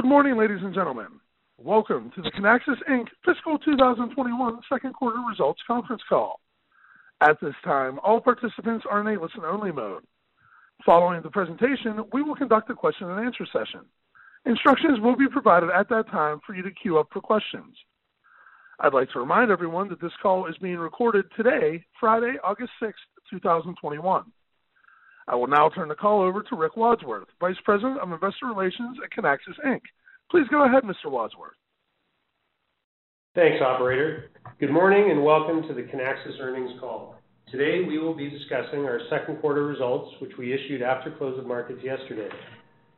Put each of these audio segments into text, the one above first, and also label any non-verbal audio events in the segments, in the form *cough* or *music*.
Good morning, ladies and gentlemen. Welcome to the Kinaxis Inc. Fiscal 2021 Second Quarter Results Conference Call. At this time, all participants are in a listen-only mode. Following the presentation, we will conduct a question and answer session. Instructions will be provided at that time for you to queue up for questions. I'd like to remind everyone that this call is being recorded today, Friday, August 6th, 2021. I will now turn the call over to Rick Wadsworth, Vice President of Investor Relations at Kinaxis Inc. Please go ahead, Mr. Wadsworth. Thanks, operator. Good morning and welcome to the Kinaxis earnings call. Today, we will be discussing our second quarter results, which we issued after close of markets yesterday.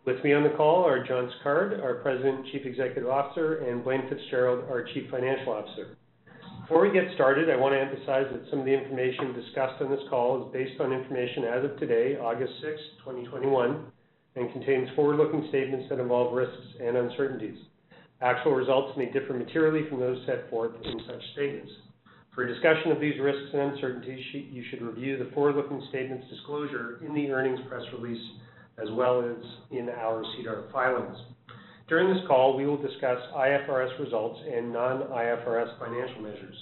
With me on the call are John Sicard, our President and Chief Executive Officer, and Blaine Fitzgerald, our Chief Financial Officer. Before we get started, I want to emphasize that some of the information discussed on this call is based on information as of today, August 6, 2021, and contains forward-looking statements that involve risks and uncertainties. Actual results may differ materially from those set forth in such statements. For a discussion of these risks and uncertainties, you should review the forward-looking statements disclosure in the earnings press release, as well as in our SEDAR filings. During this call, we will discuss IFRS results and non-IFRS financial measures.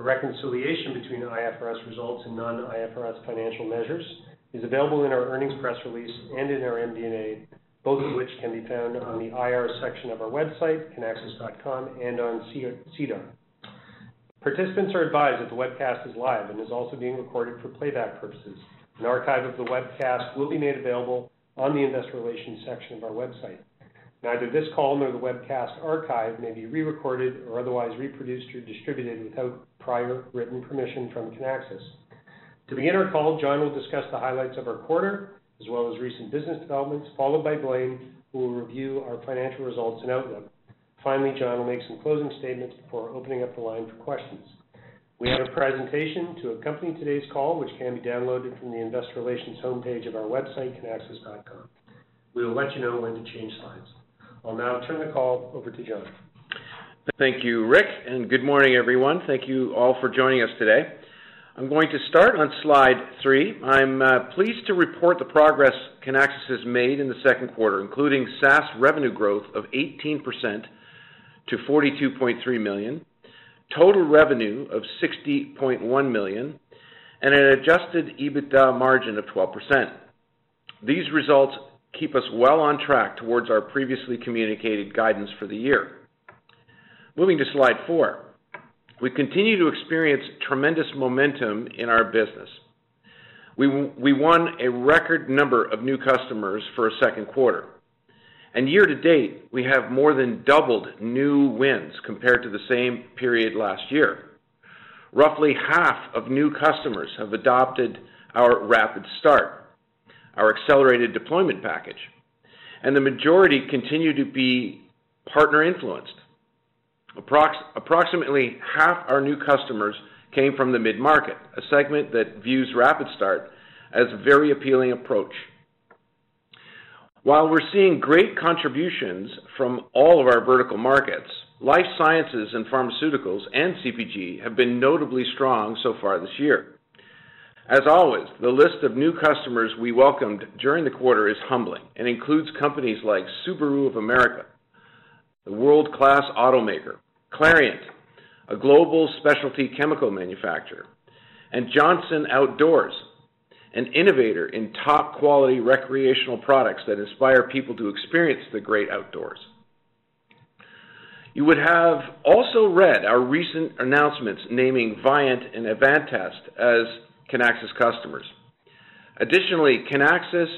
A reconciliation between IFRS results and non-IFRS financial measures is available in our earnings press release and in our MD&A, both of which can be found on the IR section of our website, kinaxis.com, and on SEDAR. Participants are advised that the webcast is live and is also being recorded for playback purposes. An archive of the webcast will be made available on the investor relations section of our website. Neither this call nor the webcast archive may be re-recorded or otherwise reproduced or distributed without prior written permission from Kinaxis. To begin our call, John will discuss the highlights of our quarter, as well as recent business developments, followed by Blaine, who will review our financial results and outlook. Finally, John will make some closing statements before opening up the line for questions. We have a presentation to accompany today's call, which can be downloaded from the investor relations homepage of our website, kinaxis.com. We will let you know when to change slides. I'll now turn the call over to John. Thank you, Rick, and good morning, everyone. Thank you all for joining us today. I'm going to start on slide three. I'm uh, pleased to report the progress Kinaxis has made in the second quarter, including SaaS revenue growth of 18% to 42.3 million, total revenue of 60.1 million, and an adjusted EBITDA margin of 12%. These results keep us well on track towards our previously communicated guidance for the year. Moving to slide four. We continue to experience tremendous momentum in our business. We, won a record number of new customers for a second quarter. And year to date, we have more than doubled new wins compared to the same period last year. Roughly half of new customers have adopted our Rapid Start, our accelerated deployment package, and the majority continue to be partner influenced. Approx approximately half our new customers came from the mid-market, a segment that views Rapid Start as a very appealing approach. While we're seeing great contributions from all of our vertical markets, life sciences and pharmaceuticals and CPG have been notably strong so far this year. As always, the list of new customers we welcomed during the quarter is humbling and includes companies like Subaru of America, the world-class automaker, Clariant, a global specialty chemical manufacturer, and Johnson Outdoors, an innovator in top quality recreational products that inspire people to experience the great outdoors. You would have also read our recent announcements naming Viant and Advantest as Kinaxis customers. Additionally, Kinaxis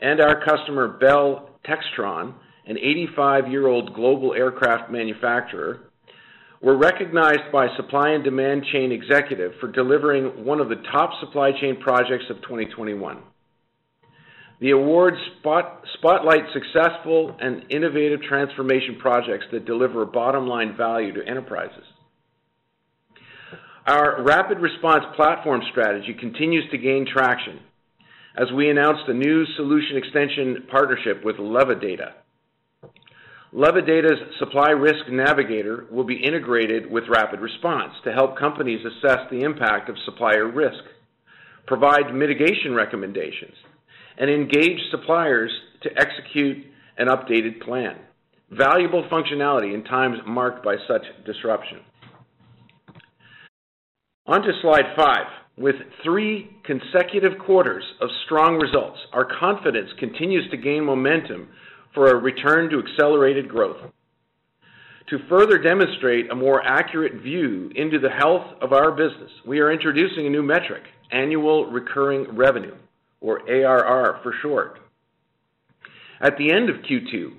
and our customer Bell Textron, an 85-year-old global aircraft manufacturer, were recognized by Supply and Demand Chain Executive for delivering one of the top supply chain projects of 2021. The awards spot, spotlight successful and innovative transformation projects that deliver bottom line value to enterprises. Our rapid response platform strategy continues to gain traction as we announced a new solution extension partnership with LevaData. LevaData's Supply Risk Navigator will be integrated with Rapid Response to help companies assess the impact of supplier risk, provide mitigation recommendations, and engage suppliers to execute an updated plan. Valuable functionality in times marked by such disruption. On to slide five. With three consecutive quarters of strong results, our confidence continues to gain momentum for a return to accelerated growth. To further demonstrate a more accurate view into the health of our business, we are introducing a new metric, annual recurring revenue, or ARR for short. At the end of Q2,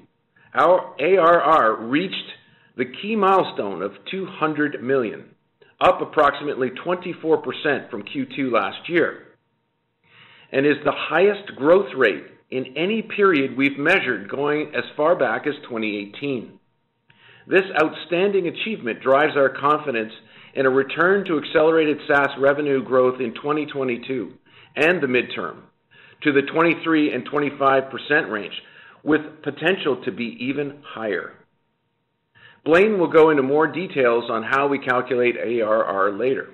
our ARR reached the key milestone of 200 million, up approximately 24% from Q2 last year, and is the highest growth rate in any period we've measured going as far back as 2018. This outstanding achievement drives our confidence in a return to accelerated SaaS revenue growth in 2022 and the midterm to the 23 and 25% range, with potential to be even higher. Blaine will go into more details on how we calculate ARR later.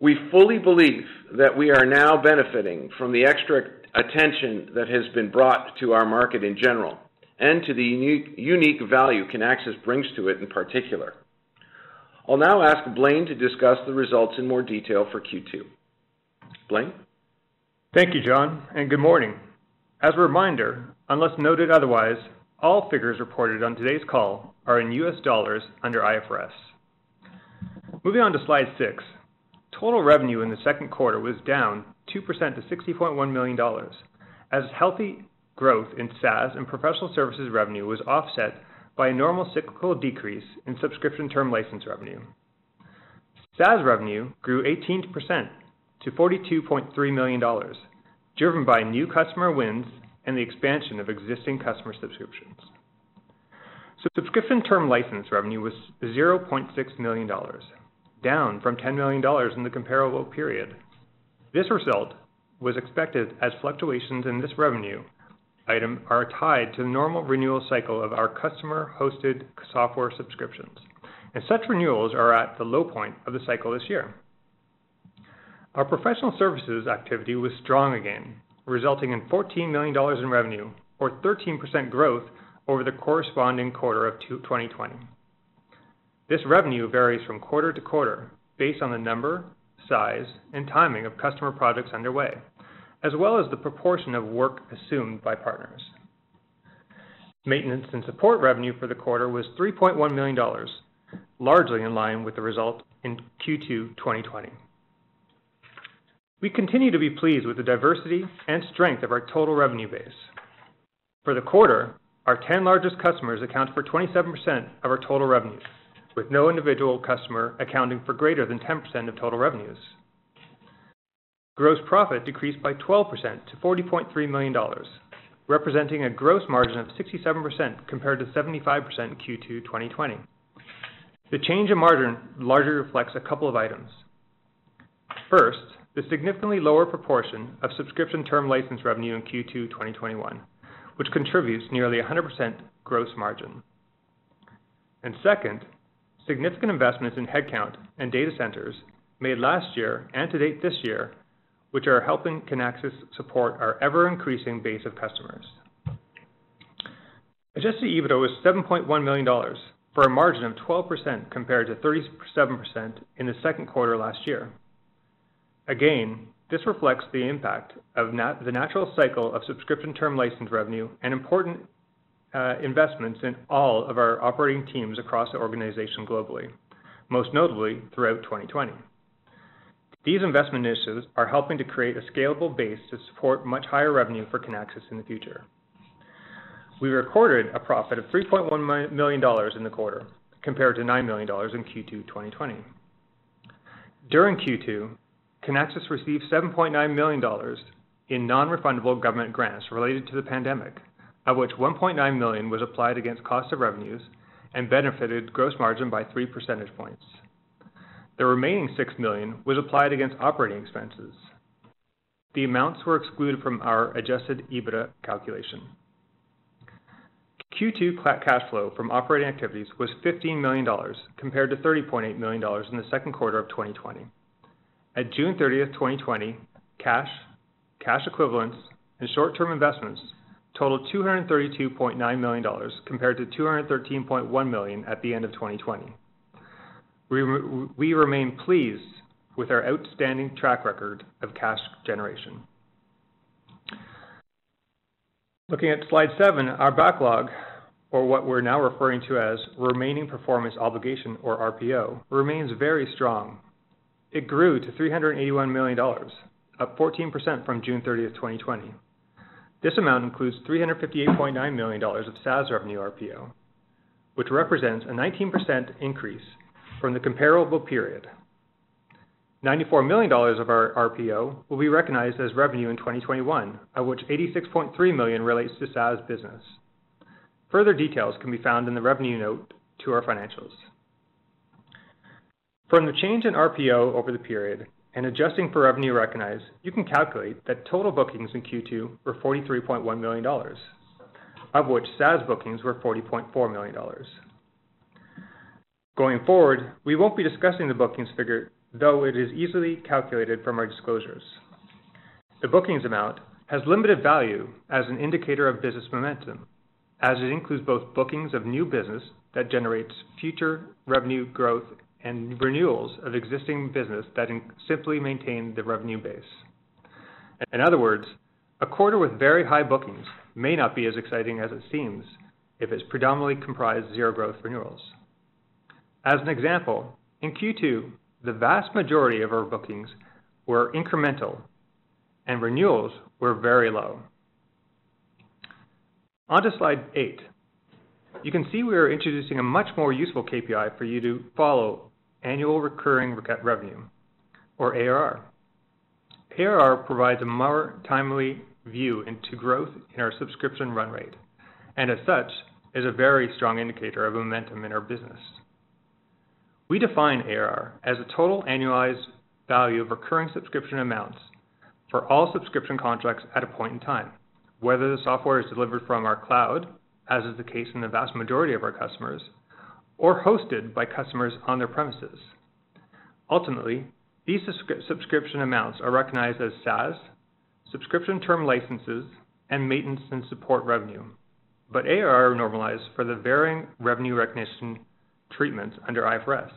We fully believe that we are now benefiting from the extra attention that has been brought to our market in general, and to the unique value Kinaxis brings to it in particular. I'll now ask Blaine to discuss the results in more detail for Q2. Blaine? Thank you, John, and good morning. As a reminder, unless noted otherwise, all figures reported on today's call are in US dollars under IFRS. Moving on to slide six. Total revenue in the second quarter was down 2% to $60.1 million, as healthy growth in SaaS and professional services revenue was offset by a normal cyclical decrease in subscription term license revenue. SaaS revenue grew 18% to $42.3 million, driven by new customer wins and the expansion of existing customer subscriptions. So subscription term license revenue was $0.6 million, down from $10 million in the comparable period. This result was expected as fluctuations in this revenue item are tied to the normal renewal cycle of our customer-hosted software subscriptions, and such renewals are at the low point of the cycle this year. Our professional services activity was strong again, resulting in $14 million in revenue, or 13% growth over the corresponding quarter of 2020. This revenue varies from quarter to quarter based on the number, size, and timing of customer projects underway, as well as the proportion of work assumed by partners. Maintenance and support revenue for the quarter was $3.1 million, largely in line with the result in Q2 2020. We continue to be pleased with the diversity and strength of our total revenue base. For the quarter, our 10 largest customers account for 27% of our total revenues, with no individual customer accounting for greater than 10% of total revenues. Gross profit decreased by 12% to $40.3 million, representing a gross margin of 67% compared to 75% in Q2 2020. The change in margin largely reflects a couple of items. First, the significantly lower proportion of subscription term license revenue in Q2 2021, which contributes nearly 100% gross margin. Second, significant investments in headcount and data centers made last year and to date this year, which are helping Kinaxis support our ever-increasing base of customers. Adjusted EBITDA was $7.1 million, for a margin of 12% compared to 37% in the second quarter last year. Again, this reflects the impact of the natural cycle of subscription term license revenue and important uh, investments in all of our operating teams across the organization globally, most notably throughout 2020. These investment initiatives are helping to create a scalable base to support much higher revenue for Kinaxis in the future. We recorded a profit of $3.1 million in the quarter, compared to $9 million in Q2 2020. During Q2, Kinaxis received $7.9 million in non-refundable government grants related to the pandemic, of which 1.9 million was applied against cost of revenues and benefited gross margin by 3 percentage points. The remaining 6 million was applied against operating expenses. The amounts were excluded from our adjusted EBITDA calculation. Q2 cash flow from operating activities was 15 million dollars compared to 30.8 million dollars in the second quarter of 2020. At June 30th, 2020, cash, cash equivalents, and short-term investments totaled 232.9 million dollars compared to 213.1 million at the end of 2020. We remain pleased with our outstanding track record of cash generation. Looking at slide seven, our backlog, or what we're now referring to as remaining performance obligation, or RPO, remains very strong. It grew to 381 million dollars, up 14% from June 30th, 2020. This amount includes 358.9 million dollars of SaaS revenue RPO, which represents a 19% increase from the comparable period. 94 million dollars of our RPO will be recognized as revenue in 2021, of which 86.3 million relates to SaaS business. Further details can be found in the revenue note to our financials. From the change in RPO over the period and adjusting for revenue recognized, you can calculate that total bookings in Q2 were 43.1 million dollars, of which SaaS bookings were 40.4 million dollars. Going forward, we won't be discussing the bookings figure, though it is easily calculated from our disclosures. The bookings amount has limited value as an indicator of business momentum, as it includes both bookings of new business that generates future revenue growth and renewals of existing business that simply maintain the revenue base. In other words, a quarter with very high bookings may not be as exciting as it seems if it's predominantly comprised zero-growth renewals. As an example, in Q2, the vast majority of our bookings were incremental, and renewals were very low. On to slide eight. You can see we are introducing a much more useful KPI for you to follow annual recurring revenue, or ARR. ARR provides a more timely view into growth in our subscription run rate, and as such, is a very strong indicator of momentum in our business. We define ARR as a total annualized value of recurring subscription amounts for all subscription contracts at a point in time, whether the software is delivered from our cloud, as is the case in the vast majority of our customers, or hosted by customers on their premises. Ultimately, these subscription amounts are recognized as SaaS, subscription term licenses, and maintenance and support revenue. But ARR normalized for the varying revenue recognition treatments under IFRS.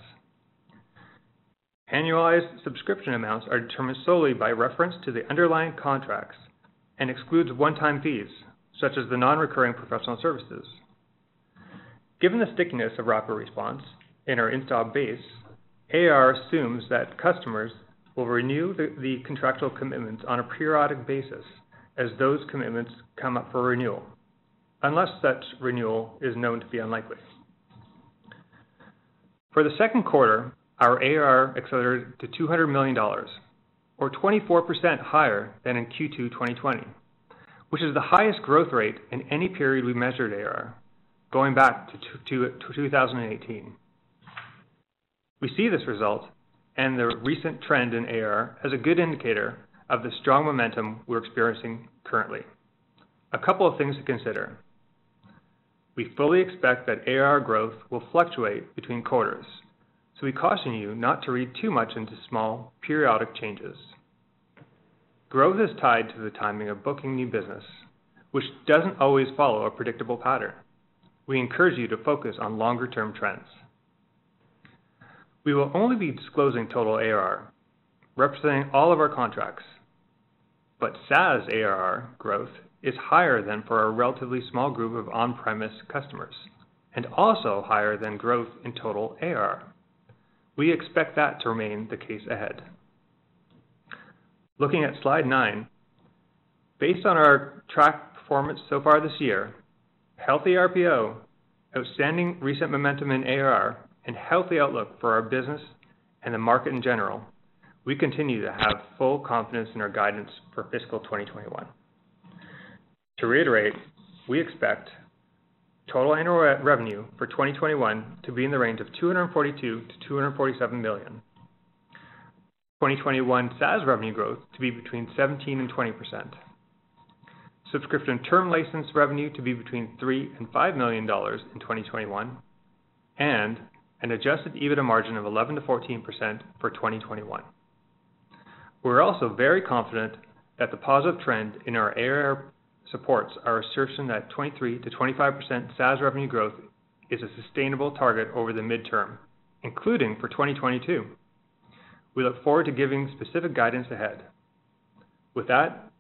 Annualized subscription amounts are determined solely by reference to the underlying contracts and excludes one-time fees, such as the non-recurring professional services. Given the stickiness of RapidResponse in our installed base, ARR assumes that customers will renew the contractual commitments on a periodic basis as those commitments come up for renewal, unless such renewal is known to be unlikely. For the second quarter, our ARR accelerated to 200 million dollars, or 24% higher than in Q2 2020, which is the highest growth rate in any period we measured ARR, going back to 2018. We see this result and the recent trend in ARR as a good indicator of the strong momentum we're experiencing currently. A couple of things to consider. We fully expect that ARR growth will fluctuate between quarters, so we caution you not to read too much into small, periodic changes. Growth is tied to the timing of booking new business, which doesn't always follow a predictable pattern we encourage you to focus on longer-term trends. We will only be disclosing total ARR, representing all of our contracts, but SaaS ARR growth is higher than for a relatively small group of on-premise customers, and also higher than growth in total ARR. We expect that to remain the case ahead. Looking at slide nine, based on our track performance so far this year, healthy RPO, outstanding recent momentum in ARR, and healthy outlook for our business and the market in general, we continue to have full confidence in our guidance for fiscal 2021. To reiterate, we expect total annual revenue for 2021 to be in the range of $242 million-$247 million. 2021 SaaS revenue growth to be between 17 and 20%. Subscription term license revenue to be between $3 million and $5 million in 2021, and an adjusted EBITDA margin of 11%-14% for 2021. We're also very confident that the positive trend in our ARR supports our assertion that 23%-25% SaaS revenue growth is a sustainable target over the midterm, including for 2022. We look forward to giving specific guidance ahead. With that,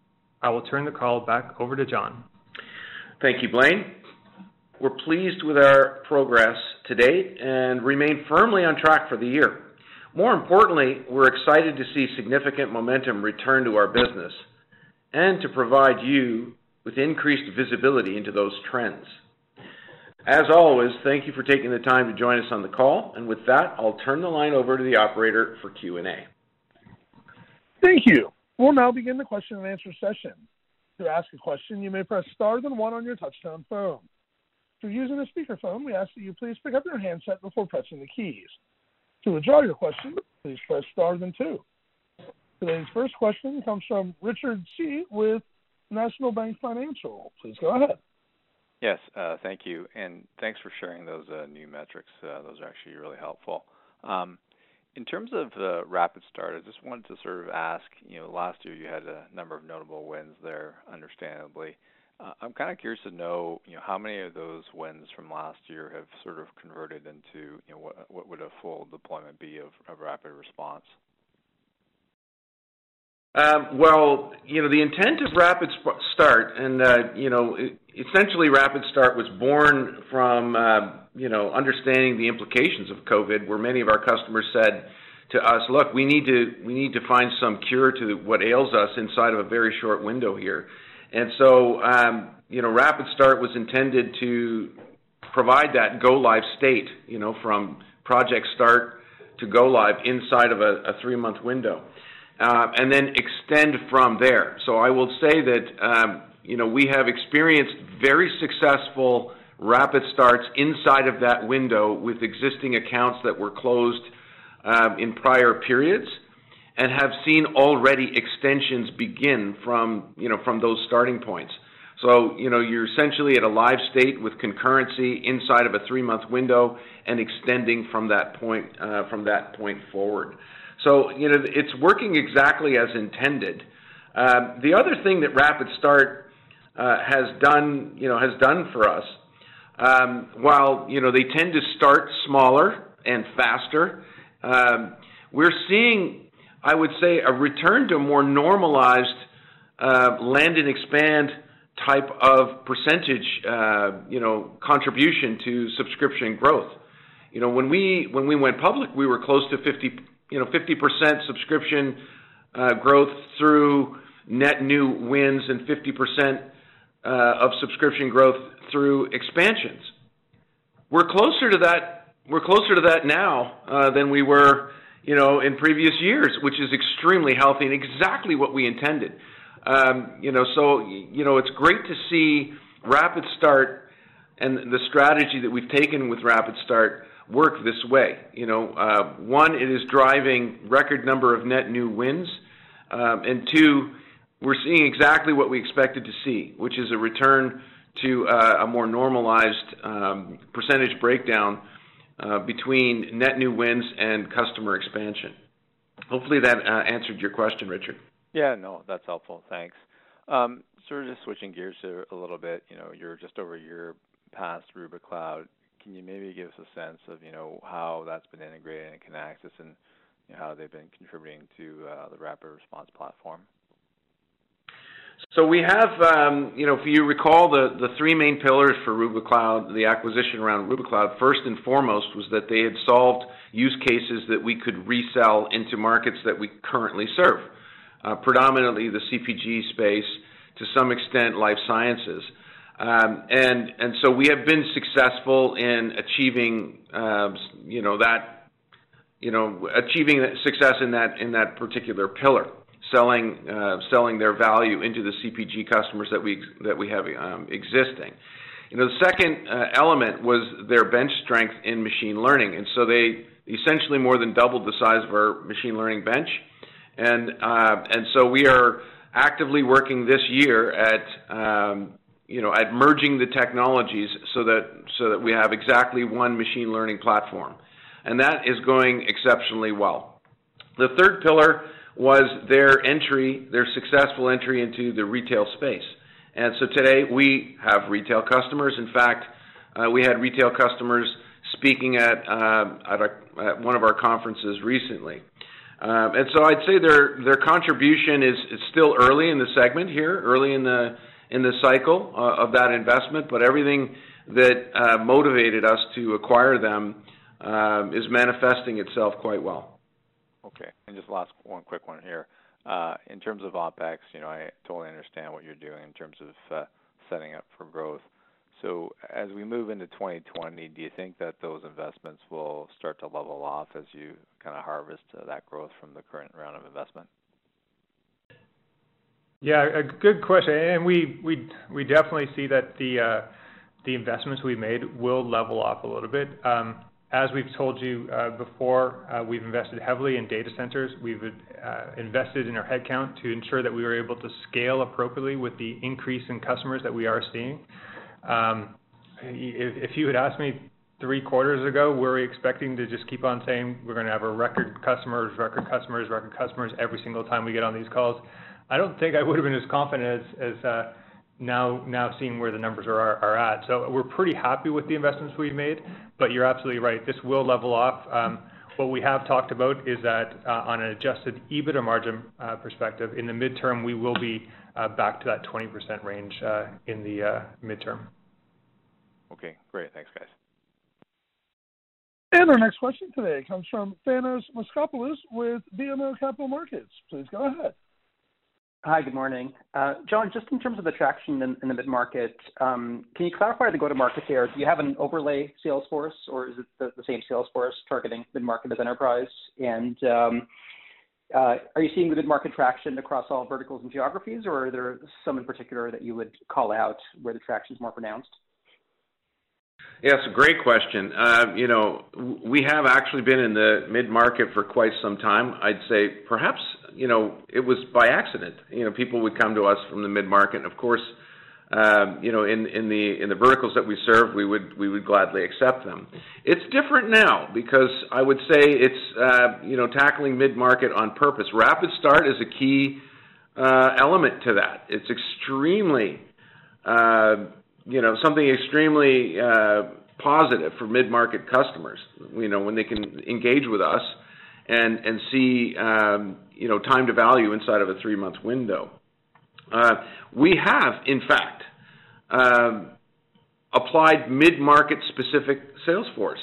I will turn the call back over to John. Thank you, Blaine. We're pleased with our progress to date and remain firmly on track for the year. More importantly, we're excited to see significant momentum return to our business and to provide you with increased visibility into those trends. As always, thank you for taking the time to join us on the call. And With that, I'll turn the line over to the operator for Q&A. Thank you. We'll now begin the question and answer session. To ask a question, you may press star then one on your touchtone phone. If you're using a speakerphone, we ask that you please pick up your handset before pressing the keys. To withdraw your question, please press star then two. Today's first question comes from Richard Tse with National Bank Financial. Please go ahead. Yes, uh, thank you, and thanks for sharing those uh, new metrics. Uh, those are actually really helpful. Um, In terms of uh, rapid start, I just wanted to sort of ask, You know, last year you had a number of notable wins there, understandably. Uh, I'm kind of curious to know you know, how many of those wins from last year have sort of converted into you know, what what would a full deployment be of RapidResponse? Well, you know, the intent of RapidStart, and uh, you know, essentially RapidStart was born from uh, you know understanding the implications of COVID, where many of our customers said to us, "Look, we need to we need to find some cure to what ails us inside of a very short window here." RapidStart was intended to provide that go-live state, you know, from project start to go live inside of a three-month window, and then extend from there. So I will say that um, you know we have experienced very successful rapid starts inside of that window with existing accounts that were closed in prior periods and have seen already extensions begin from you know from those starting points. You're essentially at a live state with concurrency inside of a three-month window and extending from that point uh, from that point forward. So, you know, it's working exactly as intended. The other thing that RapidStart uh has done you know, has done for us, while you know they tend to start smaller and faster, we're seeing, I would say, a return to a more normalized land and expand type of percentage uh, you know, contribution to subscription growth. You know, When we went public, we were close to 50% subscription uh, growth through net new wins and 50% uh, of subscription growth through expansions. We're closer to that now than we were you know, in previous years, which is extremely healthy and exactly what we intended. Um, it's great to see Rapid Start and the strategy that we've taken with Rapid Start work this way. You know, uh, one, it is driving record number of net new wins. Um, and Two, we're seeing exactly what we expected to see, which is a return to uh, a more normalized um, percentage breakdown uh, between net new wins and customer expansion. Hopefully that uh, answered your question, Richard. Yeah, no, that's helpful. Thanks. Sort of just switching gears here a little bit. you know, you're just over a year past Rubikloud. Can you maybe give us a sense of you know, how that's been integrated into Kinaxis and how they've been contributing to the RapidResponse platform? So we have, um, you know, if you recall, the three main pillars for Rubikloud, the acquisition around Rubikloud, first and foremost was that they had solved use cases that we could resell into markets that we currently serve, predominantly the CPG space, to some extent, life sciences. Um, and and so we have been successful in achieving you know that you know, achieving success in that in that particular pillar, selling uh, selling their value into the CPG customers that we that we have um, existing. You know, the second uh, element was their bench strength in machine learning, and so they essentially more than doubled the size of our machine learning bench, and uh, and so we are actively working this year at um, you know at merging the technologies so that so that we have exactly one machine learning platform and that is going exceptionally well. The third pillar was their entry, their successful entry into the retail space. And so today we have retail customers. In fact, uh, we had retail customers speaking at, uh, at, one of our conferences recently. Um, and so I'd say their their contribution is, is, still early in the segment here, early in the in the cycle uh, of that investment. But everything that uh, motivated us to acquire them um, is manifesting itself quite well. Okay. And just last one quick one here. Uh, in terms of OpEx, you know, I totally understand what you're doing in terms of setting up for growth. So as we move into 2020, do you think that those investments will start to level off as you kind of harvest uh, that growth from the current round of investment? Yeah, a good question. And we we we definitely see that the uh, the investments we made will level off a little bit. Um, as we've told you uh, before, we've invested heavily in data centers. We've invested in our headcount to ensure that we were able to scale appropriately with the increase in customers that we are seeing. Um, if you had asked me three quarters ago, were we expecting to just keep on saying we're going to have a record customers, record customers, record customers every single time we get on these calls? I don't think I would have been as confident as now now seeing where the numbers are are at. So we're pretty happy with the investments we've made, but you're absolutely right. This will level off. Um, what we have talked about is that uh, on an adjusted EBITDA margin uh, perspective, in the midterm, we will be uh, back to that 20% range uh, in the uh, midterm. Okay, great. Thanks, guys. And our next question today comes from Thanos Moschopoulos with BMO Capital Markets. Please go ahead. Hi, good morning. Uh, John, just in terms of the traction in the mid-market, um, can you clarify the go-to-market there? Do you have an overlay sales force, or is it the same sales force targeting mid-market as enterprise? And um, uh, Are you seeing the mid-market traction across all verticals and geographies, or are there some in particular that you would call out where the traction is more pronounced? A great question. Uh, you know, we have actually been in the mid-market for quite some time. I'd say perhaps, you know, it was by accident. You know, people would come to us from the mid-market. Of course, um, you know, in, the verticals that we serve, we would gladly accept them. It's different now because I would say it's uh, you know tackling mid market on purpose. Rapid Start is a key uh, element to that. It's extremely you know, something extremely uh, positive for mid-market customers. You know, when they can engage with us and and see um, you know time to value inside of a three-month window. Uh, we have, in fact, um, applied mid-market specific sales force,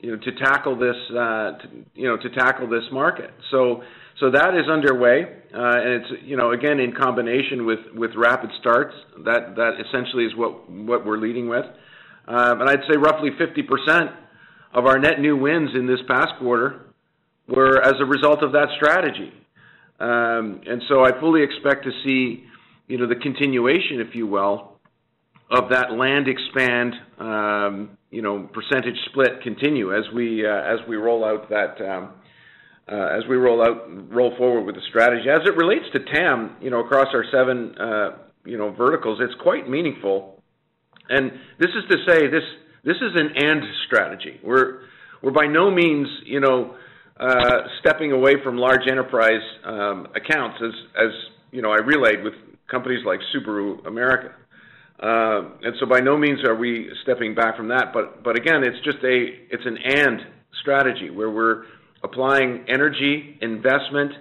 you know, to tackle this, uh, to, you know, to tackle this market. So so that is underway, uh, and it's you know again in combination with with rapid starts. That that essentially is what what we're leading with, um, and I'd say roughly 50% of our net new wins in this past quarter were as a result of that strategy. Um, and so I fully expect to see you know the continuation, if you will, of that land expand um, you know percentage split continue as we uh, as we roll out that. Uh, as we roll out, roll forward with the strategy. As it relates to TAM, you know, across our seven, uh, you know, verticals, it's quite meaningful. And this is to say, this this is an and strategy. We're we're by no means, you know, uh, stepping away from large enterprise um, accounts, as as you know, I relayed with companies like Subaru America. And so by no means are we stepping back from that, but but again, it's just a it's an and strategy where we're applying energy, investment,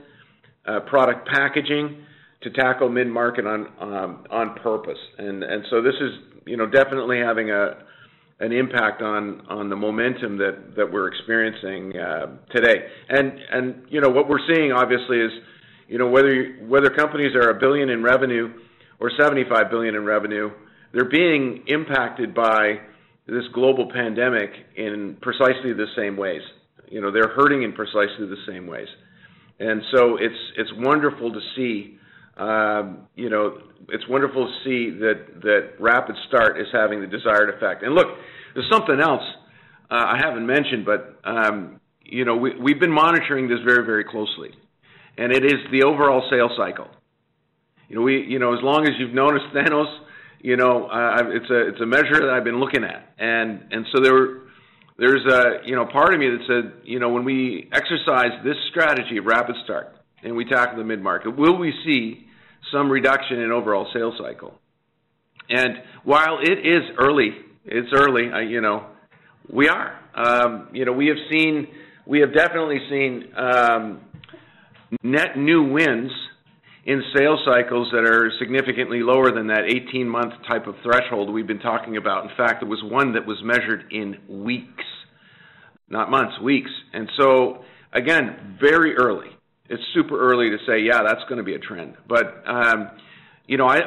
uh, product packaging to tackle mid-market on um, on purpose. And so this is you know definitely having an impact on the momentum that we're experiencing uh, today. You know what we're seeing obviously is you know whether whether companies are a billion in revenue or 75 billion in revenue, they're being impacted by this global pandemic in precisely the same ways You know, they're hurting in precisely the same ways. And so it's it's wonderful to see, um, you know, it's wonderful to see that that Rapid Start is having the desired effect. And look, there's something else uh, I haven't mentioned, but um, you know, we, we've been monitoring this very very closely, and it is the overall sales cycle. You know, we you know as long as you've noticed Thanos, you know, uh, it's a it's a measure that I've been looking at, and and so there were there's a you know part of me that said you know when we exercise this strategy of rapid start and we tackle the mid market, will we see some reduction in overall sales cycle? And while it is early, it's early. I, you know, we are. Um, you know, we have seen, we have definitely seen um, net new wins in sales cycles that are significantly lower than that 18-month type of threshold we've been talking about. In fact, there was one that was measured in weeks, not months, weeks. And so, again, very early. It's super early to say, yeah, that's going to be a trend. But, um, you know, I,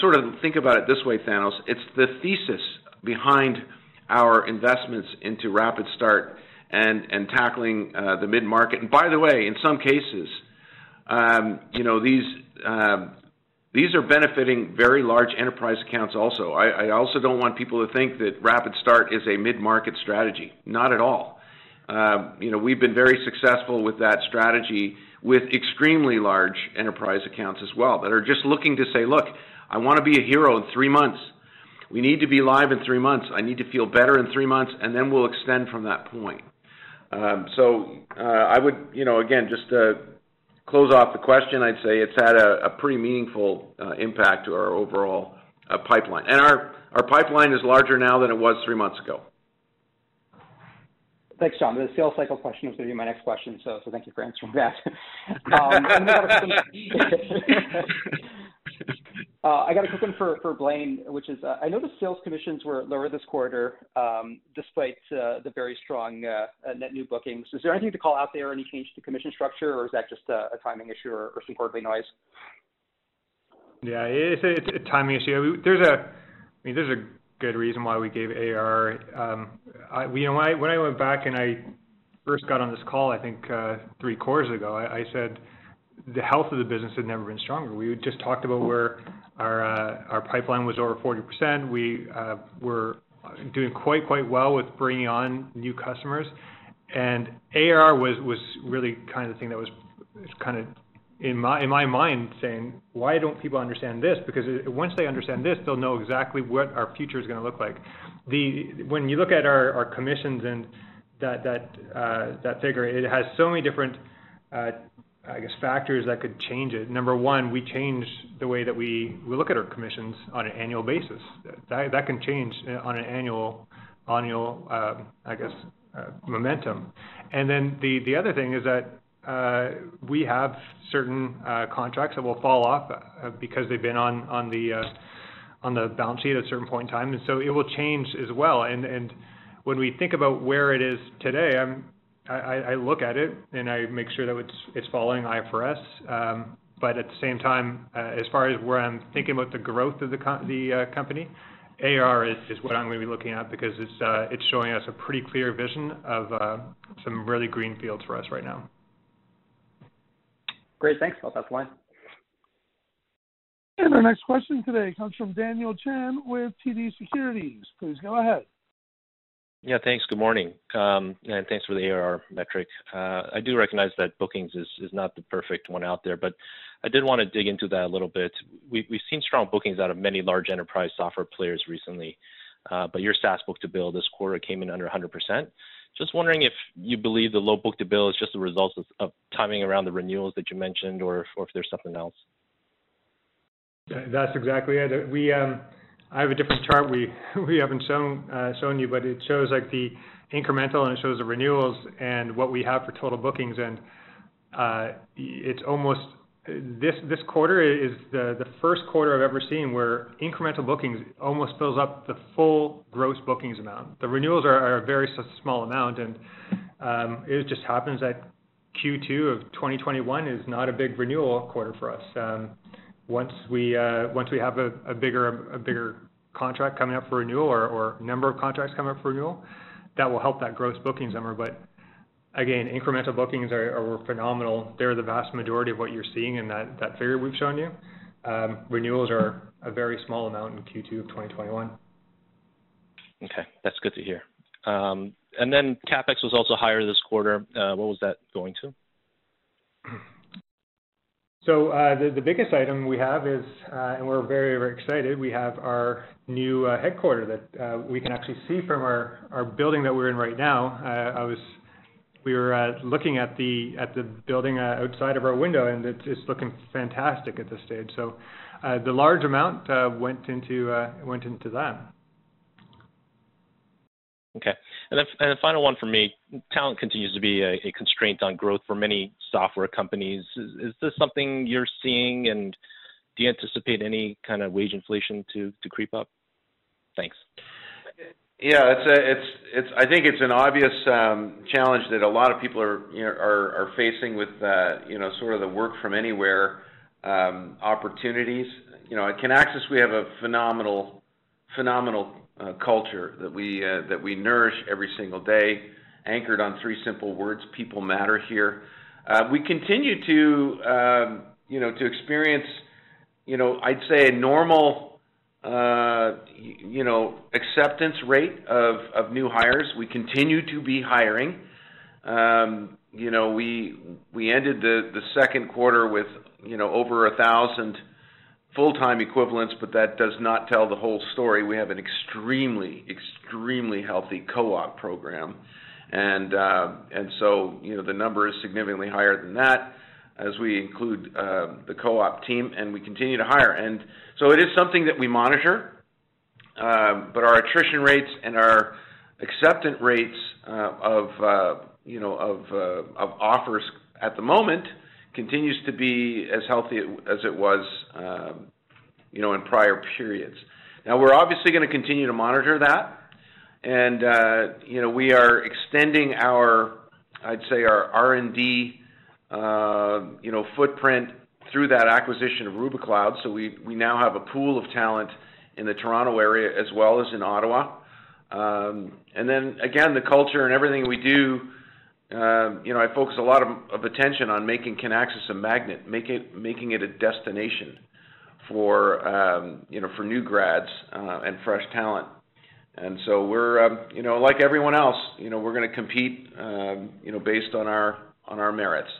sort of think about it this way, Thanos. It's the thesis behind our investments into Rapid Start and, tackling uh, the mid-market. And by the way, in some cases – you know, these um, these are benefiting very large enterprise accounts also. I, I, also don't want people to think that Rapid Start is a mid-market strategy. Not at all. Uh, you know, we've been very successful with that strategy with extremely large enterprise accounts as well that are just looking to say, look, I want to be a hero in three months. We need to be live in three months. I need to feel better in three months, and then we'll extend from that point. Um, so uh, I would, you know, again, just uh, close off the question, I'd say it's had a, pretty meaningful uh, impact to our overall uh, pipeline. And our, our pipeline is larger now than it was three months ago. Thanks, John. The sales cycle question was going to be my next question, so, so thank you for answering that. *laughs* *laughs* Uh, I got a quick one for, for Blaine, which is, uh, I noticed sales commissions were lower this quarter, um, despite uh, the very strong net new bookings. Is there anything to call out there, any change to commission structure, or is that just a, a timing issue or, or some quarterly noise? Yeah, it's a, it's a timing issue. There's a, I mean, there's a good reason why we gave ARR. Um, I, you know, when I, when I went back and I first got on this call, I think uh, three quarters ago, I, I said the health of the business had never been stronger. We just talked about where our uh, pipeline was over 40%. We uh, were doing quite quite well with bringing on new customers, and ARR was really kind of the thing that was kind of in my in my mind saying why don't people understand this because once they understand this they'll know exactly what our future is going to look like when you look at our, commissions and uh, that figure it has so many different I guess, factors that could change it. Number one, we change the way that we, we look at our commissions on an annual basis. That, that can change on an annual, annual uh, I guess, uh, momentum. And then the, the other thing is that uh, we have certain uh, contracts that will fall off uh, because they've been on, on, the, uh, on the balance sheet at a certain point in time. And so it will change as well. And, and when we think about where it is today, I'm, I, I look at it and I make sure that it's it's following IFRS. Um, but at the same time, uh, as far as where I'm thinking about the growth of the co- the uh, company, ARR is, is what I'm going to be looking at because it's uh, it's showing us a pretty clear vision of uh, some really green fields for us right now. Great, thanks. I'll pass the line. And our next question today comes from Daniel Chan with TD Securities. Please go ahead. Yeah, thanks. Good morning. Um, and thanks for the ARR metric. Uh, I do recognize that bookings is, not the perfect one out there, but I did want to dig into that a little bit. We, we've seen strong bookings out of many large enterprise software players recently, uh, but your SaaS book-to-bill this quarter came in under 100%. Just wondering if you believe the low book-to-bill is just a result of, timing around the renewals that you mentioned, or if, or if there's something else. That's exactly it. I have a different chart we *laughs* we haven't shown uh, shown you, but it shows like the incremental and it shows the renewals and what we have for total bookings. And uh, it's almost this this quarter is the the first quarter I've ever seen where incremental bookings almost fills up the full gross bookings amount. The renewals are, are a very small amount, and um, it just happens that Q2 of 2021 is not a big renewal quarter for us. Um, once we uh, once we have a, a bigger a bigger contract coming up for renewal or, or number of contracts coming up for renewal, that will help that gross bookings number. But Again, incremental bookings are phenomenal. They're the vast majority of what you're seeing in that figure we've shown you. Um, renewals are a very small amount in Q2 of 2021. Okay. That's good to hear. Um, and then CapEx was also higher this quarter. Uh, what was that going to? *clears throat* So uh, the biggest item we have is, uh, and we're very, very excited, we have our new uh, headquarters that uh, we can actually see from our our building that we're in right now. Uh, I was, We were looking at the at the building outside of our window, and it's looking fantastic at this stage. So the large amount went into went into that. Okay. And and the final one for me, talent continues to be a, a constraint on growth for many software companies. Is, is, this something you're seeing, and do you anticipate any kind of wage inflation to, to creep up? Thanks. Yeah, it's a, it's it's. I think it's an obvious um, challenge that a lot of people are you know, are are facing with uh, you know sort of the work from anywhere um, opportunities. You know, at Kinaxis we have a phenomenal phenomenal uh, culture that we uh, that we nourish every single day, anchored on three simple words: people matter here. Uh, we continue to um, you know to experience you know I'd say a normal uh, you know acceptance rate of of new hires. We continue to be hiring. Um, you know we we ended the the second quarter with you know over a thousand full-time equivalents, but that does not tell the whole story. We have an extremely, extremely healthy co-op program, and uh, and so you know the number is significantly higher than that as we include uh, the co-op team, and we continue to hire. And so it is something that we monitor, uh, but our attrition rates and our acceptance rates uh, of uh, you know of uh, of offers at the moment continues to be as healthy as it was, um, you know, in prior periods. Now, we're obviously going to continue to monitor that, and uh, you know, we are extending our, I'd say, our R&D, uh, you know, footprint through that acquisition of Rubikloud. So we we now have a pool of talent in the Toronto area as well as in Ottawa. Um, and then again, the culture and everything we do um, you know, I focus a lot of, of attention on making Kinaxis a magnet, make it, making it a destination for um, you know for new grads uh, and fresh talent. And so we're um, you know like everyone else, you know we're going to compete um, you know based on our on our merits.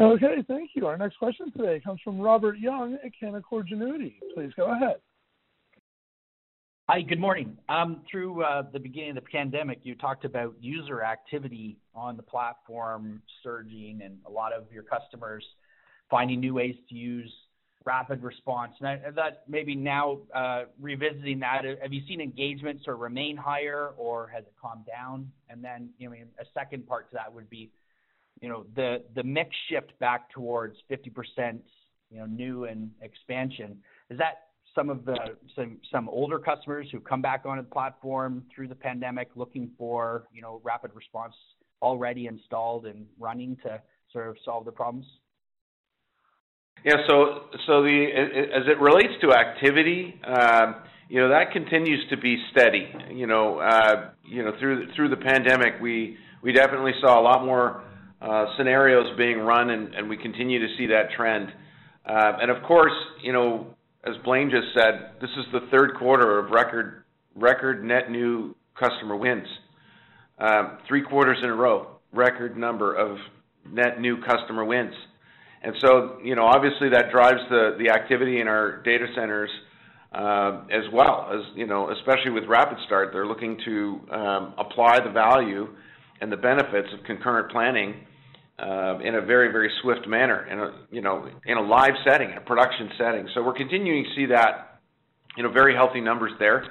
Okay, thank you. Our next question today comes from Robert Young at Canaccord Genuity. Please go ahead. Hi, good morning. Um, through uh, the beginning of the pandemic, you talked about user activity on the platform surging and a lot of your customers finding new ways to use rapid response. And I thought maybe now, uh, revisiting that, have you seen engagements or remain higher, or has it calmed down? And then, you know, a second part to that would be, you know, the the mix shift back towards 50%, you know, new and expansion, is that some of the some some older customers who come back onto the platform through the pandemic looking for, you know, rapid response already installed and running to sort of solve the problems? Yeah. So so the as it relates to activity, um, you know, that continues to be steady. You know, uh, you know, through through the pandemic, we we definitely saw a lot more uh, scenarios being run, and we continue to see that trend. Uh, and Of course, you know, as Blaine just said, this is the third quarter of record net new customer wins. Um, three quarters in a row, record number of net new customer wins. And so, you know, obviously that drives the activity in our data centers, uh, as well as, you know, especially with RapidStart, they're looking to um, apply the value and the benefits of concurrent planning uh, in a very, very swift manner, in a you know in a live setting, in a production setting. So we're continuing to see that, you know, very healthy numbers there.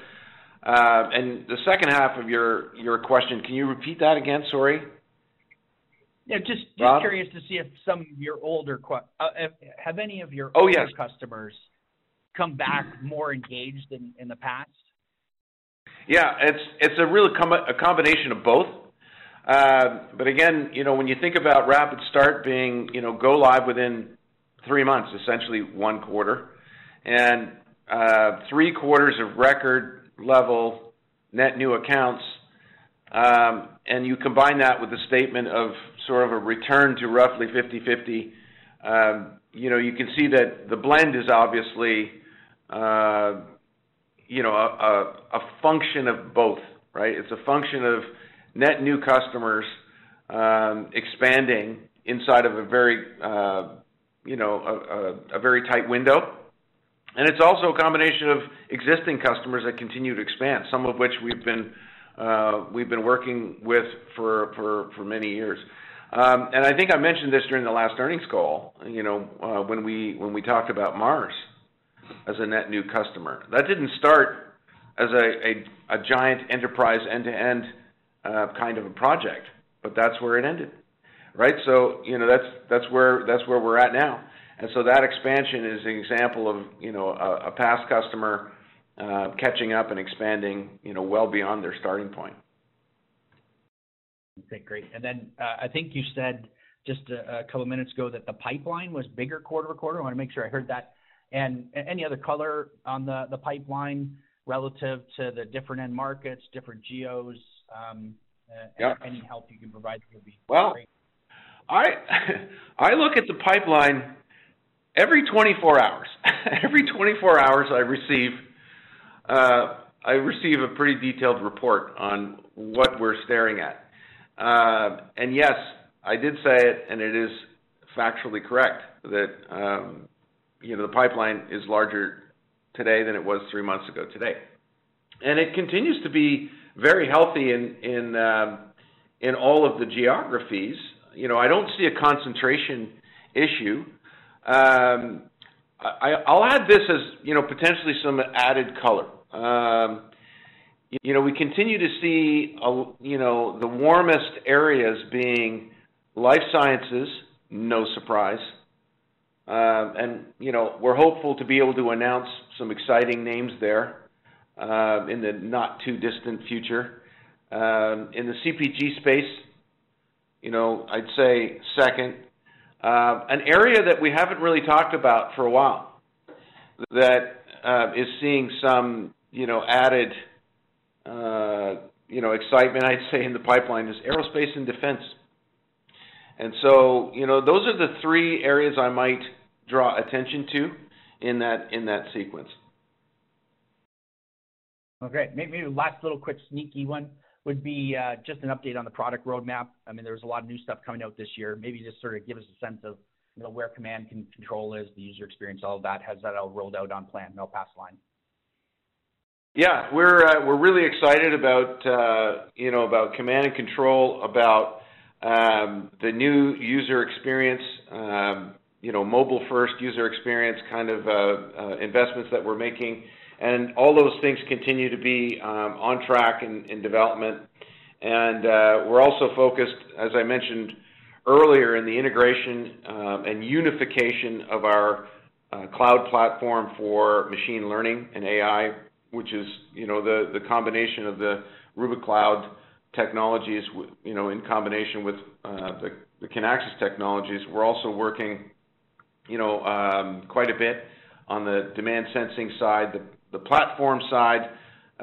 Uh, and the second half of your your question, can you repeat that again? Sorry. Yeah, just just Rob? curious to see if some of your older uh, have any of your oh, older yes. customers come back more engaged than in the past. Yeah, it's it's a real com- a combination of both. Uh, but again, you know, when you think about RapidStart being, you know, go live within three months, essentially one quarter, and uh, three quarters of record level net new accounts, um, and you combine that with the statement of sort of a return to roughly 50/50, um, you know, you can see that the blend is obviously, uh, you know, a function of both, right? It's a function of net new customers um, expanding inside of a very, uh, you know, a very tight window. and It's also a combination of existing customers that continue to expand, some of which we've been uh, working with for for, for many years. Um, and I think I mentioned this during the last earnings call, you know, uh, when we talked about Mars as a net new customer. That didn't start as a a giant enterprise end-to-end uh, kind of a project, but that's where it ended, right? So you know that's that's where that's where we're at now, and so that expansion is an example of you know a, a past customer uh, catching up and expanding you know well beyond their starting point. Okay, great. And then uh, I think you said just a, a couple of minutes ago that the pipeline was bigger quarter to quarter. I want to make sure I heard that. And any other color on the, the pipeline relative to the different end markets, different geos, um, uh, Any help you can provide would be well, great. I *laughs* I look at the pipeline every 24 hours. *laughs* every 24 hours, I receive uh, I receive a pretty detailed report on what we're staring at. Uh, and yes, I did say it, and it is factually correct that um, you know the pipeline is larger today than it was three months ago today, and it continues to be very healthy um, in all of the geographies. You know, I don't see a concentration issue. Um, I'll add this as you know potentially some added color. Um, you know, we continue to see you know the warmest areas being life sciences. No surprise. And you know we're hopeful to be able to announce some exciting names there uh, in the not too distant future. Um, in the CPG space, you know, I'd say second. Uh, an area that we haven't really talked about for a while that uh, is seeing some, you know, added, uh, you know, excitement, I'd say, in the pipeline is aerospace and defense. And so, you know, those are the three areas I might draw attention to in that in that sequence. Okay. Maybe last little quick sneaky one would be uh, just an update on the product roadmap. I mean, there's a lot of new stuff coming out this year. Maybe just sort of give us a sense of, you know, where command and control is, the user experience, all of that. Has that all rolled out on plan? No pass line. Yeah, we're uh, we're really excited about uh, you know about command and control, about um, the new user experience, um, you know, mobile first user experience kind of investments that we're making and all those things continue to be um, on track in, development. And uh, we're also focused, as I mentioned earlier, in the integration um, and unification of our uh, cloud platform for machine learning and AI, which is you know the the combination of the Rubikloud technologies, you know, in combination with uh, the, the Kinaxis technologies. We're also working, you know, um, quite a bit on the demand sensing side, the platform side,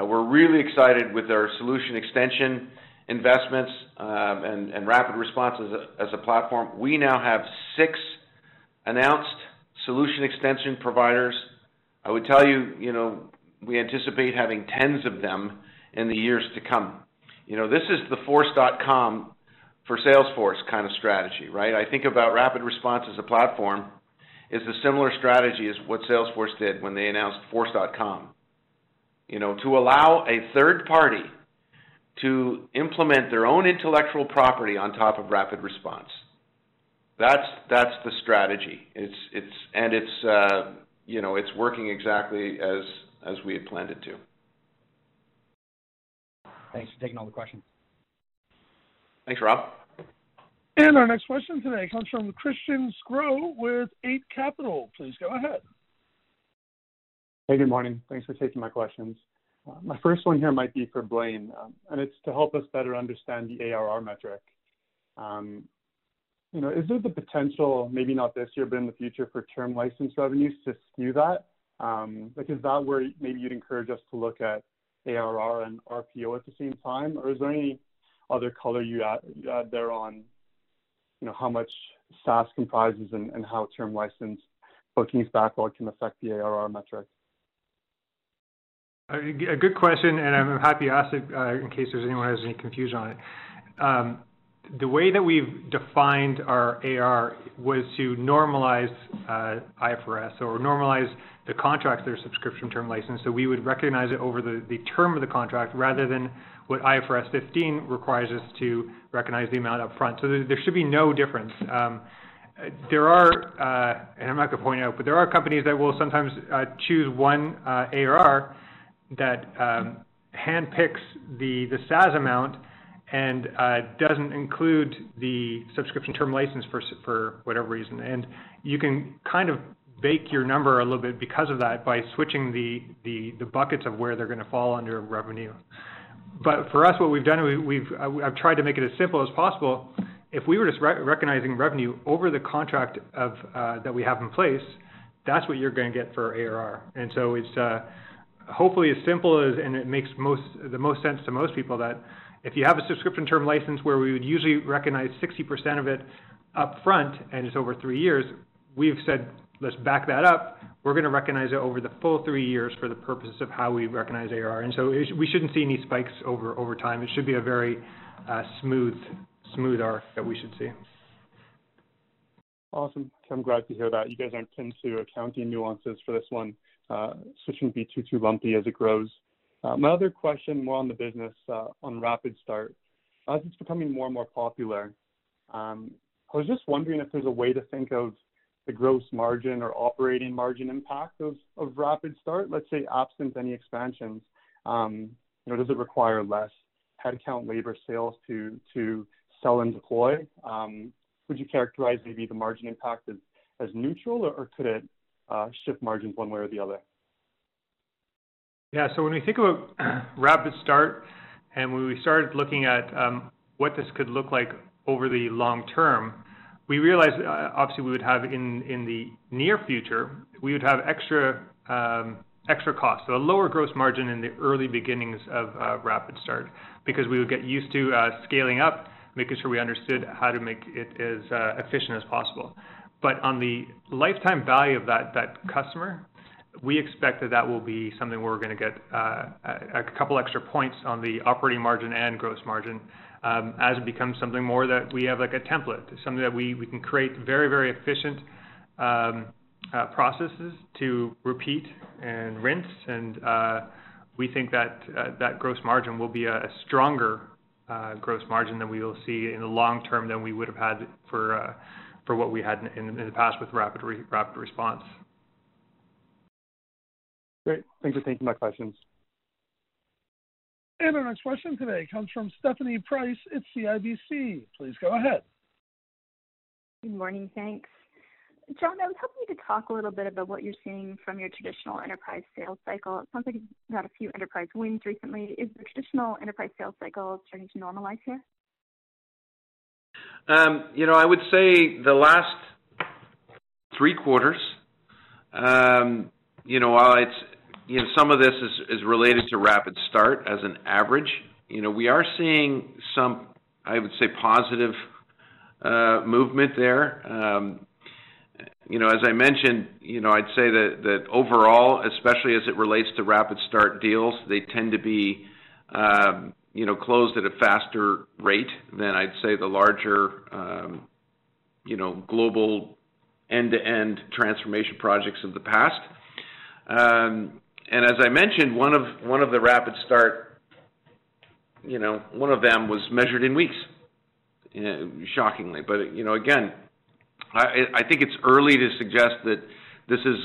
uh, we're really excited with our solution extension investments um, and, and rapid response as a, platform. We now have six announced solution extension providers. I would tell you, you know, we anticipate having tens of them in the years to come. You know, this is the force.com for Salesforce kind of strategy, right? I think about rapid response as a platform is a similar strategy as what Salesforce did when they announced Force.com. You know, to allow a third party to implement their own intellectual property on top of rapid response. That's that's the strategy. It's it's and it's uh, you know it's working exactly as as we had planned it to. Thanks for taking all the questions. Thanks, Rob. And our next question today comes from Christian Sgro with Eight Capital. Please go ahead. Hey, good morning. Thanks for taking my questions. Uh, my first one here might be for Blaine, um, and it's to help us better understand the ARR metric. Um, you know, is there the potential, maybe not this year, but in the future, for term license revenues to skew that? Um, like, is that where maybe you'd encourage us to look at ARR and RPO at the same time, or is there any other color you add there on, you know, how much SaaS comprises and, how term license bookings backlog can affect the ARR metric? A good question, and I'm happy to ask it uh, in case there's anyone who has any confusion on it. Um, the way that we've defined our AR was to normalize uh, IFRS or normalize the contracts that are subscription term license. So we would recognize it over the, the term of the contract rather than what IFRS 15 requires us to recognize the amount up front. So there, there should be no difference. Um, there are, uh, and I'm not going to point out, but there are companies that will sometimes uh, choose one uh, ARR that um, handpicks the, the SaaS amount and uh, doesn't include the subscription term license for, for whatever reason. And you can kind of bake your number a little bit because of that by switching the, the, the buckets of where they're going to fall under revenue. But for us, what we've done, we, we've I've tried to make it as simple as possible. If we were just re- recognizing revenue over the contract of uh, that we have in place, that's what you're going to get for ARR. And so it's uh, hopefully as simple as, and it makes most the most sense to most people that if you have a subscription term license where we would usually recognize 60% of it up front and it's over three years, we've said let's back that up. We're going to recognize it over the full three years for the purposes of how we recognize ARR. And so we shouldn't see any spikes over over time. It should be a very uh, smooth smooth arc that we should see. Awesome. I'm glad to hear that. You guys aren't into accounting nuances for this one. Uh, so it shouldn't be too too lumpy as it grows. Uh, my other question, more on the business, on Rapid Start. As it's becoming more and more popular, um, I was just wondering if there's a way to think of the gross margin or operating margin impact of, of Rapid Start, let's say absent any expansions. Um, you know, does it require less headcount, labor, sales to to sell and deploy? Um, would you characterize maybe the margin impact as, as neutral, or, could it uh, shift margins one way or the other? Yeah. So when we think about *clears throat* Rapid Start, and when we started looking at um, what this could look like over the long term, we realized uh, obviously we would have in in the near future we would have extra um, extra costs, so a lower gross margin in the early beginnings of uh, Rapid Start, because we would get used to uh, scaling up, making sure we understood how to make it as uh, efficient as possible. But on the lifetime value of that that customer, we expect that that will be something where we're going to get uh, a, a couple extra points on the operating margin and gross margin um, as it becomes something more that we have like a template, something that we, we can create very, very efficient um, uh, processes to repeat and rinse. And uh, we think that uh, that gross margin will be a, a stronger uh, gross margin than we will see in the long term than we would have had for uh, for what we had in, in the past with rapid re rapid response. Great. Thanks for taking my questions. And our next question today comes from Stephanie Price at CIBC. Please go ahead. Good morning. Thanks. John, I was hoping you could talk a little bit about what you're seeing from your traditional enterprise sales cycle. It sounds like you've got a few enterprise wins recently. Is the traditional enterprise sales cycle starting to normalize here? Um, you know, I would say the last three quarters, um, you know, while it's you know, some of this is, related to rapid start as an average. You know, we are seeing some, I would say, positive uh, movement there. Um, you know, as I mentioned, you know, I'd say that, that overall, especially as it relates to rapid start deals, they tend to be, um, you know, closed at a faster rate than I'd say the larger, um, you know, global end-to-end transformation projects of the past. And as I mentioned, one of one of the rapid start, you know, one of them was measured in weeks, you know, shockingly. But you know, again, I, I think it's early to suggest that this is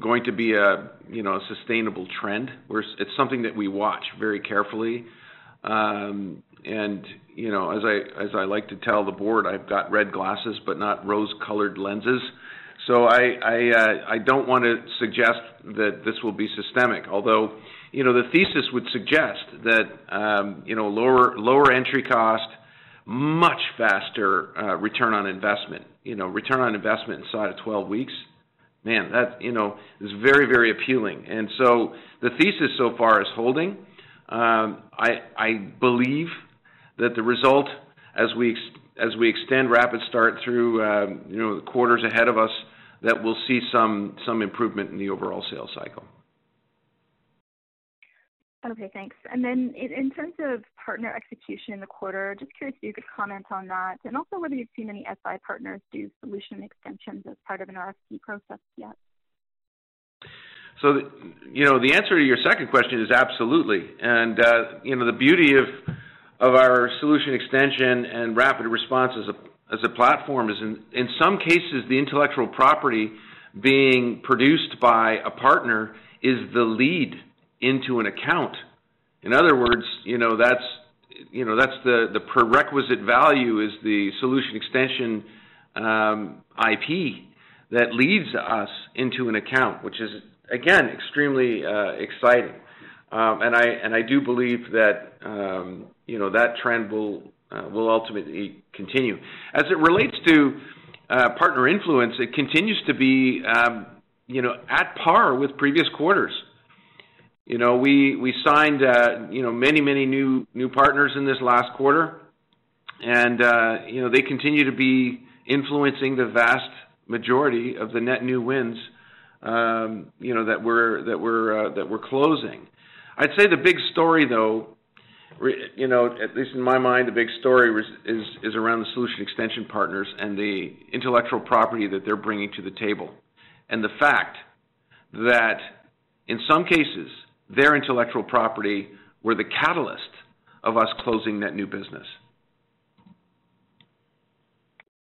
going to be a you know a sustainable trend. Where it's something that we watch very carefully. Um, and you know, as I as I like to tell the board, I've got red glasses, but not rose-colored lenses. So I I, uh, I don't want to suggest that this will be systemic, although you know the thesis would suggest that um, you know lower lower entry cost, much faster uh, return on investment. You know return on investment inside of 12 weeks man, that you know is very very appealing. And so the thesis so far is holding. Um, I I believe that the result as we as we extend Rapid Start through um, you know the quarters ahead of us, that we'll see some some improvement in the overall sales cycle. Okay, thanks. And then in terms of partner execution in the quarter, just curious if you could comment on that, and also whether you've seen any SI partners do solution extensions as part of an RFP process yet. So, you know, the answer to your second question is absolutely. And, uh, you know, the beauty of of our solution extension and rapid response as a as a platform is in in some cases the intellectual property being produced by a partner is the lead into an account. In other words, you know that's you know that's the the prerequisite value is the solution extension um, IP that leads us into an account, which is again extremely uh, exciting. Um, and I and I do believe that um, you know that trend will will ultimately continue. As it relates to uh, partner influence, it continues to be um, you know at par with previous quarters. You know, we we signed uh, you know many many new new partners in this last quarter, and uh, you know they continue to be influencing the vast majority of the net new wins. Um, you know that we're that we're uh, that we're closing. I'd say the big story, though, you know, at least in my mind, the big story is is around the solution extension partners and the intellectual property that they're bringing to the table, and the fact that in some cases their intellectual property were the catalyst of us closing that new business.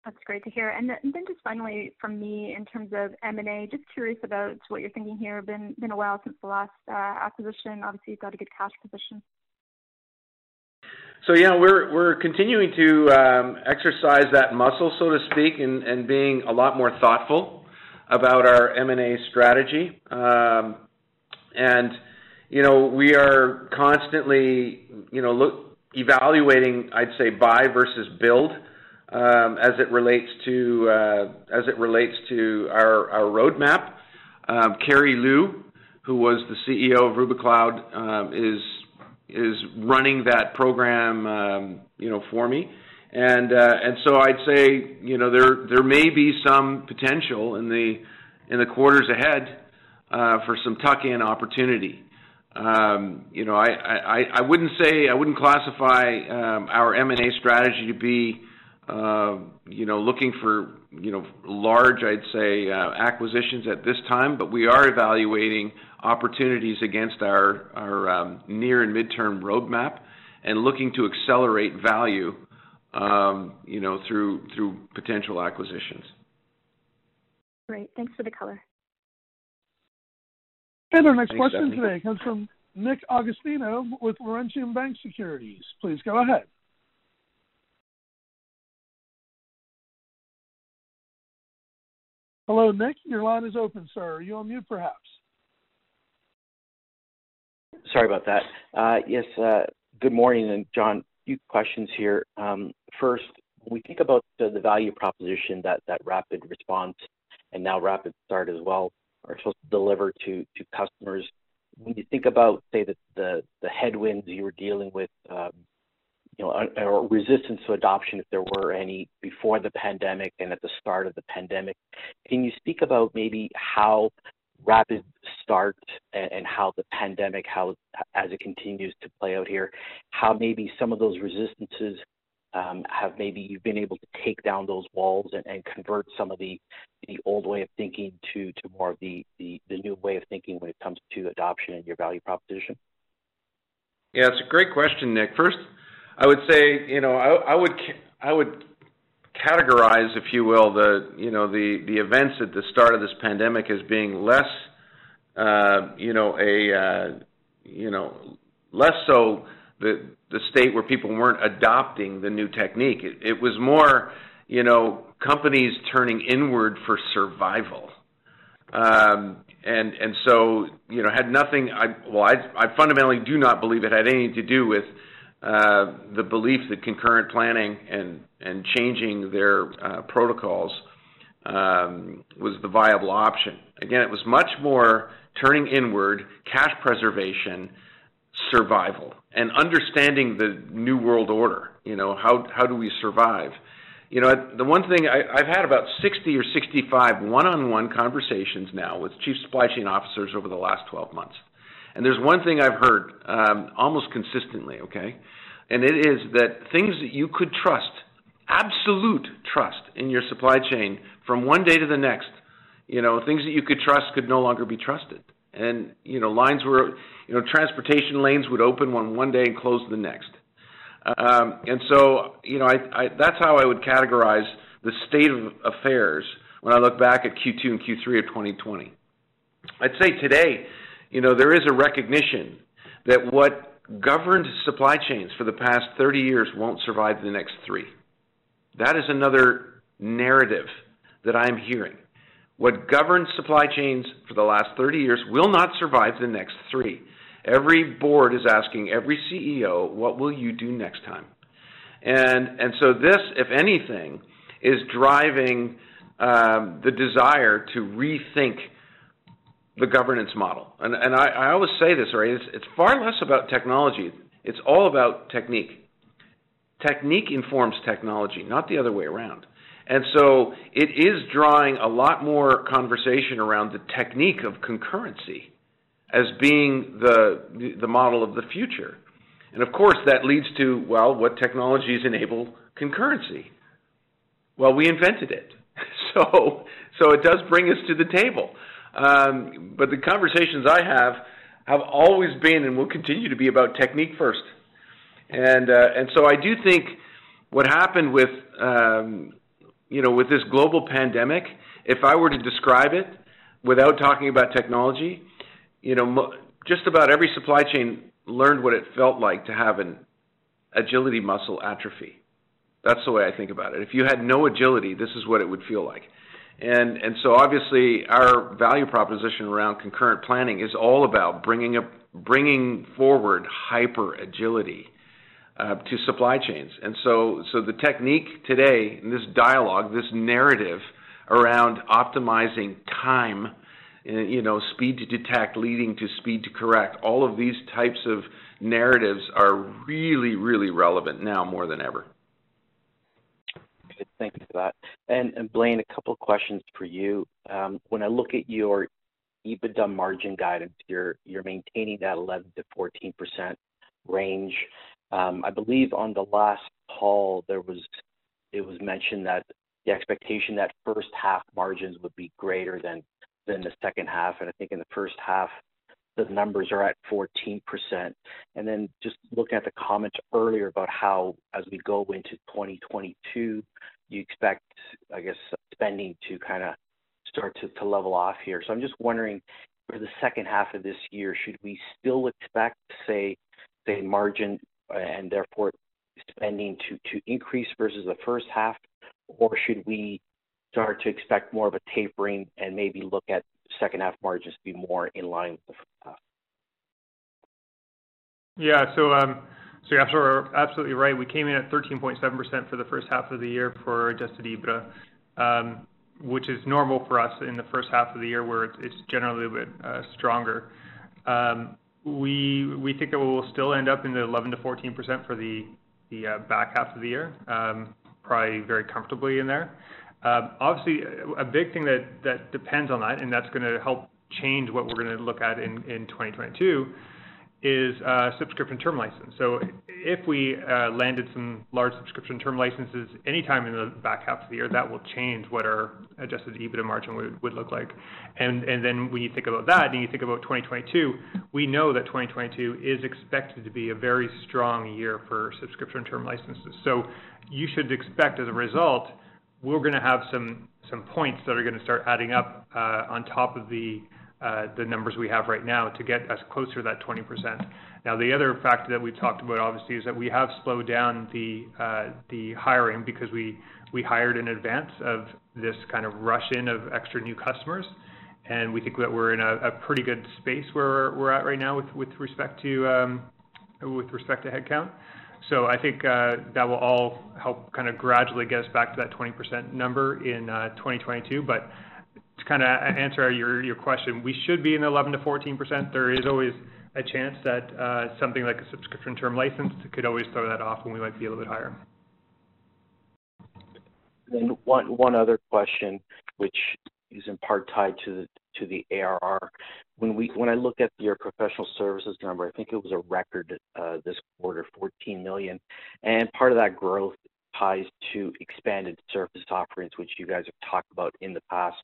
That's great to hear. And then just finally from me, in terms of M&A, just curious about what you're thinking here. Been been a while since the last uh, acquisition. Obviously, you've got a good cash position. So yeah, we're we're continuing to um, exercise that muscle, so to speak, and, and being a lot more thoughtful about our M&A strategy. Um, and you know, we are constantly, you know, look, evaluating, I'd say, buy versus build um, as it relates to uh, as it relates to our our roadmap. Um, Kerry Liu, who was the CEO of Rubikloud, um, is is running that program, um, you know, for me. And uh, and so I'd say, you know, there there may be some potential in the in the quarters ahead uh, for some tuck-in opportunity. Um, you know, I, I, I wouldn't say I wouldn't classify um, our M&A strategy to be, you know, looking for you know large, I'd say, uh, acquisitions at this time, but we are evaluating opportunities against our our um, near and midterm roadmap and looking to accelerate value, um, you know, through through potential acquisitions. Great, thanks for the color. And our next Thanks, question Stephanie. today comes from Nick Agostino with Laurentian Bank Securities. Please go ahead. Hello, Nick. Your line is open, sir. Are you on mute, perhaps? Sorry about that. Uh, yes, uh, good morning, and John, few questions here. Um, first, when we think about the, the value proposition that, that Rapid Response and now Rapid Start as well are supposed to deliver to to customers. When you think about, say, the the, the headwinds you were dealing with, um, you know, or resistance to adoption, if there were any before the pandemic and at the start of the pandemic, can you speak about maybe how rapid start and, how the pandemic, how as it continues to play out here, how maybe some of those resistances um, have maybe you've been able to take down those walls and, and convert some of the, the old way of thinking to, to more of the, the, the new way of thinking when it comes to adoption and your value proposition? Yeah, it's a great question, Nick. First, I would say, you know, I, I would I would categorize, if you will, the you know the the events at the start of this pandemic as being less, uh, you know, a uh, you know, less so the the state where people weren't adopting the new technique. It, it was more, you know, companies turning inward for survival. Um, and and so you know had nothing. I well, I, I fundamentally do not believe it had anything to do with the belief that concurrent planning and changing their uh, protocols um, was the viable option. Again, it was much more turning inward, cash preservation, survival, and understanding the new world order. You know, how how do we survive? You know, the one thing I've had about 60 or 65 one-on-one conversations now with chief supply chain officers over the last 12 months, and there's one thing I've heard um, almost consistently. Okay, and it is that things that you could trust, absolute trust in your supply chain from one day to the next, you know, things that you could trust could no longer be trusted. And, you know, lines were, you know, transportation lanes would open one one day and close the next. Um, and so, you know, I, I, that's how I would categorize the state of affairs when I look back at Q2 and Q3 of 2020. I'd say today, you know, there is a recognition that what governed supply chains for the past 30 years won't survive the next three. That is another narrative that I'm hearing. What governed supply chains for the last 30 years will not survive the next three. Every board is asking every CEO, what will you do next time? And, and so this, if anything, is driving um, the desire to rethink the governance model. And, and I, I always say this, right? It's, it's far less about technology. It's all about technique. Technique informs technology, not the other way around. And so it is drawing a lot more conversation around the technique of concurrency as being the, the model of the future. And of course, that leads to, well, what technologies enable concurrency? Well, we invented it. *laughs* So, so it does bring us to the table. Um, but the conversations I have have always been and will continue to be about technique first. And, uh, and so I do think what happened with, um, you know, with this global pandemic, if I were to describe it without talking about technology, you know, just about every supply chain learned what it felt like to have an agility muscle atrophy. That's the way I think about it. If you had no agility, this is what it would feel like. And, and so obviously our value proposition around concurrent planning is all about bringing, up, bringing forward hyper agility uh, to supply chains. And so, so the technique today, in this dialogue, this narrative around optimizing time you know, speed to detect leading to speed to correct. All of these types of narratives are really, really relevant now more than ever. Thank you for that. And, and Blaine, a couple of questions for you. Um, when I look at your EBITDA margin guidance, you're you're maintaining that 11 to 14 percent range. Um, I believe on the last call there was it was mentioned that the expectation that first half margins would be greater than than the second half. And I think in the first half, the numbers are at 14%. And then just looking at the comments earlier about how, as we go into 2022, you expect, I guess, spending to kind of start to, to level off here. So I'm just wondering, for the second half of this year, should we still expect, say, say margin and therefore spending to, to increase versus the first half, or should we start to expect more of a tapering and maybe look at second half margins to be more in line with the first half? Yeah. So um, so you're absolutely right. We came in at 13.7% for the first half of the year for adjusted EBITDA, um, which is normal for us in the first half of the year, where it's generally a bit uh, stronger. Um, we think that we will still end up in the 11%-14% for the uh, back half of the year, probably very comfortably in there. Um, obviously, a big thing that, that depends on that, and that's going to help change what we're going to look at in, in 2022, is uh, subscription term license. So if we uh, landed some large subscription term licenses anytime in the back half of the year, that will change what our adjusted EBITDA margin would, would look like. And, and then when you think about that and you think about 2022, we know that 2022 is expected to be a very strong year for subscription term licenses. So you should expect as a result we're going to have some some points that are going to start adding up uh, on top of the the numbers we have right now to get us closer to that 20%. Now, the other factor that we've talked about, obviously, is that we have slowed down the uh, hiring because we hired in advance of this kind of rush in of extra new customers, and we think that we're in a, pretty good space where we're, at right now with with respect to um, respect to headcount. So I think uh, that will all help kind of gradually get us back to that 20% number in uh, 2022. But to kind of answer your, your question, we should be in the 11 to 14%. There is always a chance that uh, something like a subscription term license could always throw that off and we might be a little bit higher. And one one other question, which is in part tied to the to the ARR. When we when I look at your professional services number, I think it was a record uh, this quarter, 14 million, and part of that growth ties to expanded service offerings, which you guys have talked about in the past.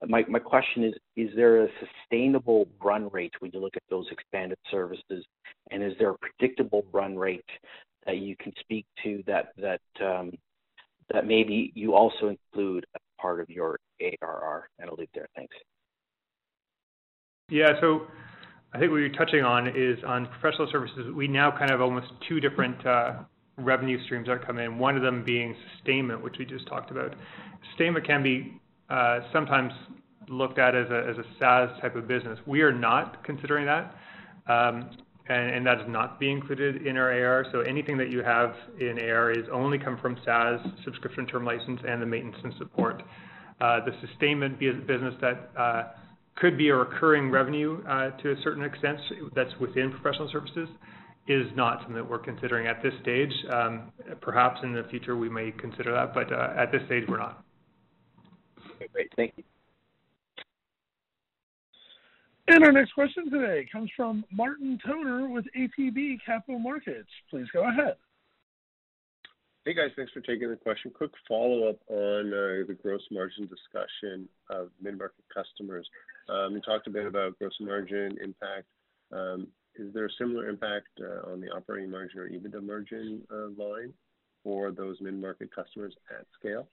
Uh, my my question is: Is there a sustainable run rate when you look at those expanded services, and is there a predictable run rate that you can speak to that that um, that maybe you also include as part of your ARR? And I'll leave there. Thanks. Yeah. So I think what you're touching on is on professional services, we now kind of almost two different uh, revenue streams that come in. One of them being sustainment, which we just talked about. Sustainment can be uh, sometimes looked at as a, as a SaaS type of business. We are not considering that. Um, and, and that is not being included in our AR. So anything that you have in AR is only come from SaaS, subscription term license, and the maintenance and support. Uh, the sustainment business that uh, could be a recurring revenue uh, to a certain extent that's within professional services is not something that we're considering at this stage. Um, perhaps in the future we may consider that, but uh, at this stage we're not. Okay, great. Thank you. And our next question today comes from Martin Toner with ATB Capital Markets. Please go ahead. Hey guys, thanks for taking the question. Quick follow-up on uh, the gross margin discussion of mid-market customers. Um, you talked a bit about gross margin impact. Um, is there a similar impact uh, on the operating margin or EBITDA margin uh, line for those mid-market customers at scale?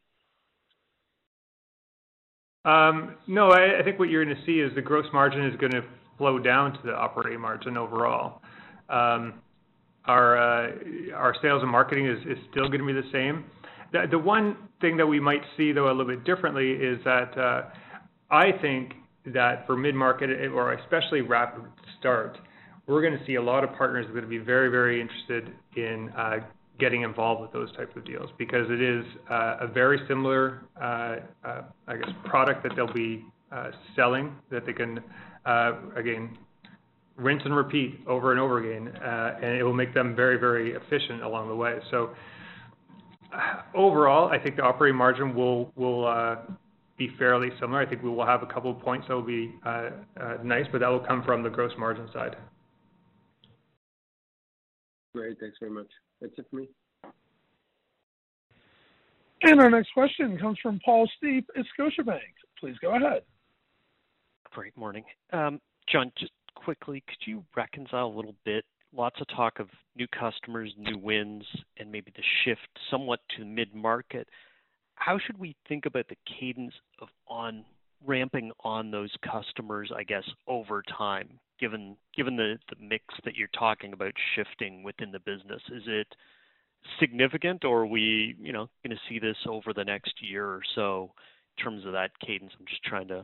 Um, no, I, think what you're going to see is the gross margin is going to flow down to the operating margin overall. Um, our uh, our sales and marketing is, still going to be the same. The, one thing that we might see though a little bit differently is that I think that for mid market or especially rapid start, we're going to see a lot of partners are going to be very very interested in uh, getting involved with those types of deals because it is uh, a very similar, uh, uh, I guess, product that they'll be uh, selling that they can, uh, again, rinse and repeat over and over again, and it will make them very, very efficient along the way. So overall, I think the operating margin will will be fairly similar. I think we will have a couple of points that will be nice, but that will come from the gross margin side. Great. Thanks very much. That's it for me. And our next question comes from Paul Steep at Scotiabank. Please go ahead. Great morning. Um, John, just quickly, could you reconcile a little bit? Lots of talk of new customers, new wins, and maybe the shift somewhat to mid-market. How should we think about the cadence of on ramping on those customers, I guess, over time? given given the mix that you're talking about shifting within the business? Is it significant, or are we, you know, gonna see this over the next year or so in terms of that cadence? I'm just trying to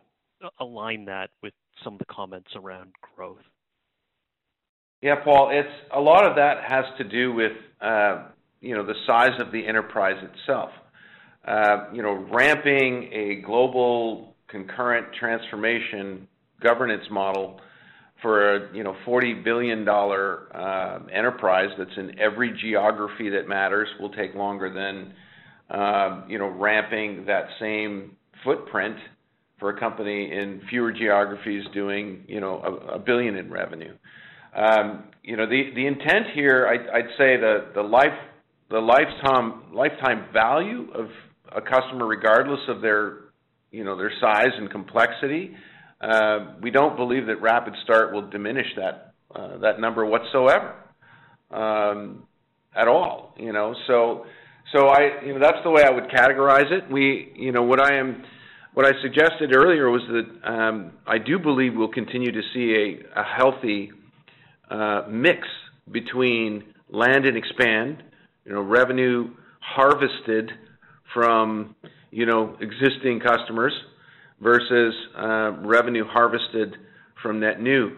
align that with some of the comments around growth. Yeah, Paul, it's a lot of that has to do with, uh, you know, the size of the enterprise itself. Uh, you know, ramping a global concurrent transformation governance model for a you know $40 billion uh, enterprise that's in every geography that matters will take longer than uh, you know ramping that same footprint for a company in fewer geographies doing you know a, a billion in revenue. Um, you know the the intent here, I'd, I'd say the the life the lifetime lifetime value of a customer, regardless of their you know their size and complexity, uh, we don't believe that Rapid Start will diminish that uh, that number whatsoever um, at all. You know, so so I you know that's the way I would categorize it. We you know what I am what I suggested earlier was that um, I do believe we'll continue to see a, a healthy uh, mix between land and expand, you know, revenue harvested from you know existing customers versus uh, revenue harvested from net new.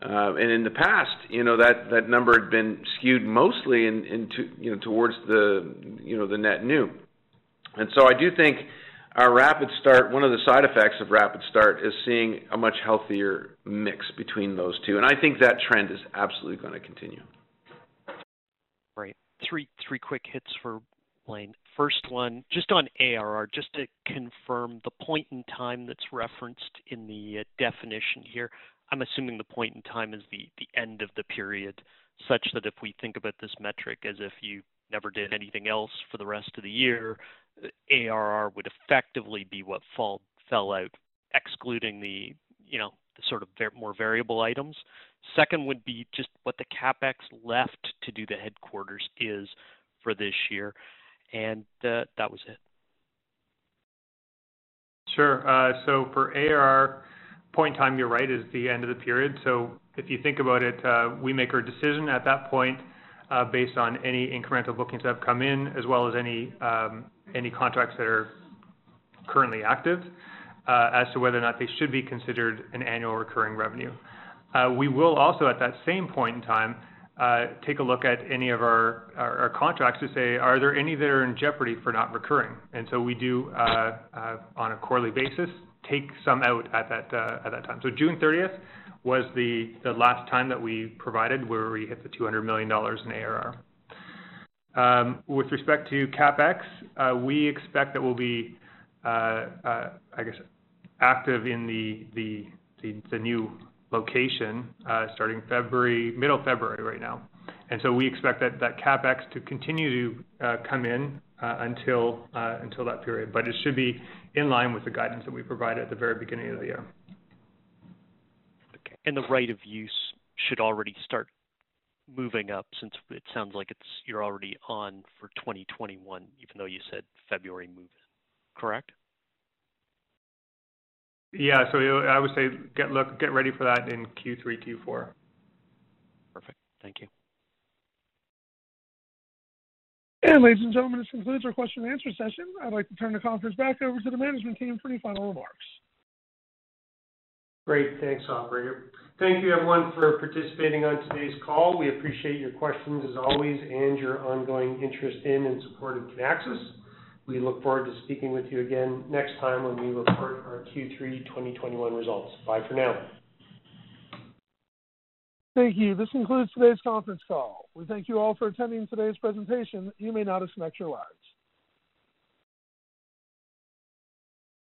Uh, and in the past, you know, that, number had been skewed mostly into, you know, towards the, you know, the net new. And so I do think our rapid start, one of the side effects of rapid start is seeing a much healthier mix between those two. And I think that trend is absolutely going to continue. Right. Three three quick hits for Blaine. First one, just on ARR, just to confirm the point in time that's referenced in the uh, definition here. I'm assuming the point in time is the, the end of the period, such that if we think about this metric as if you never did anything else for the rest of the year, ARR would effectively be what fall, fell out, excluding the, you know, the sort of more variable items. Second would be just what the CapEx left to do the headquarters is for this year. And uh, that was it. Sure. Uh, so for ARR, point in time, you're right, is the end of the period. So if you think about it, uh, we make our decision at that point based on any incremental bookings that have come in, as well as any um, any contracts that are currently active, as to whether or not they should be considered an annual recurring revenue. We will also, at that same point in time, take a look at any of our, our, our, contracts to say, are there any that are in jeopardy for not recurring? And so we do, uh, uh, on a quarterly basis, take some out at that uh, at that time. So June 30th was the the last time that we provided where we hit the 200 million dollars in ARR. Um, with respect to capex, uh, we expect that we'll be, uh, uh, I guess, active in the the the, the new location uh, starting February, middle February right now. And so we expect that capex to continue to uh, come in uh, until that period, but it should be in line with the guidance that we provided at the very beginning of the year. Okay. And the right of use should already start moving up since it sounds like it's you're already on for 2021, even though you said February move in, correct? Yeah. So I would say get look get ready for that in Q3, Q4. Perfect. Thank you. And ladies and gentlemen, this concludes our question and answer session. I'd like to turn the conference back over to the management team for any final remarks. Great. Thanks, operator. Thank you, everyone, for participating on today's call. We appreciate your questions as always and your ongoing interest in and support of Kinaxis. We look forward to speaking with you again next time when we report our Q3 2021 results. Bye for now. Thank you. This concludes today's conference call. We thank you all for attending today's presentation. You may now disconnect your lines.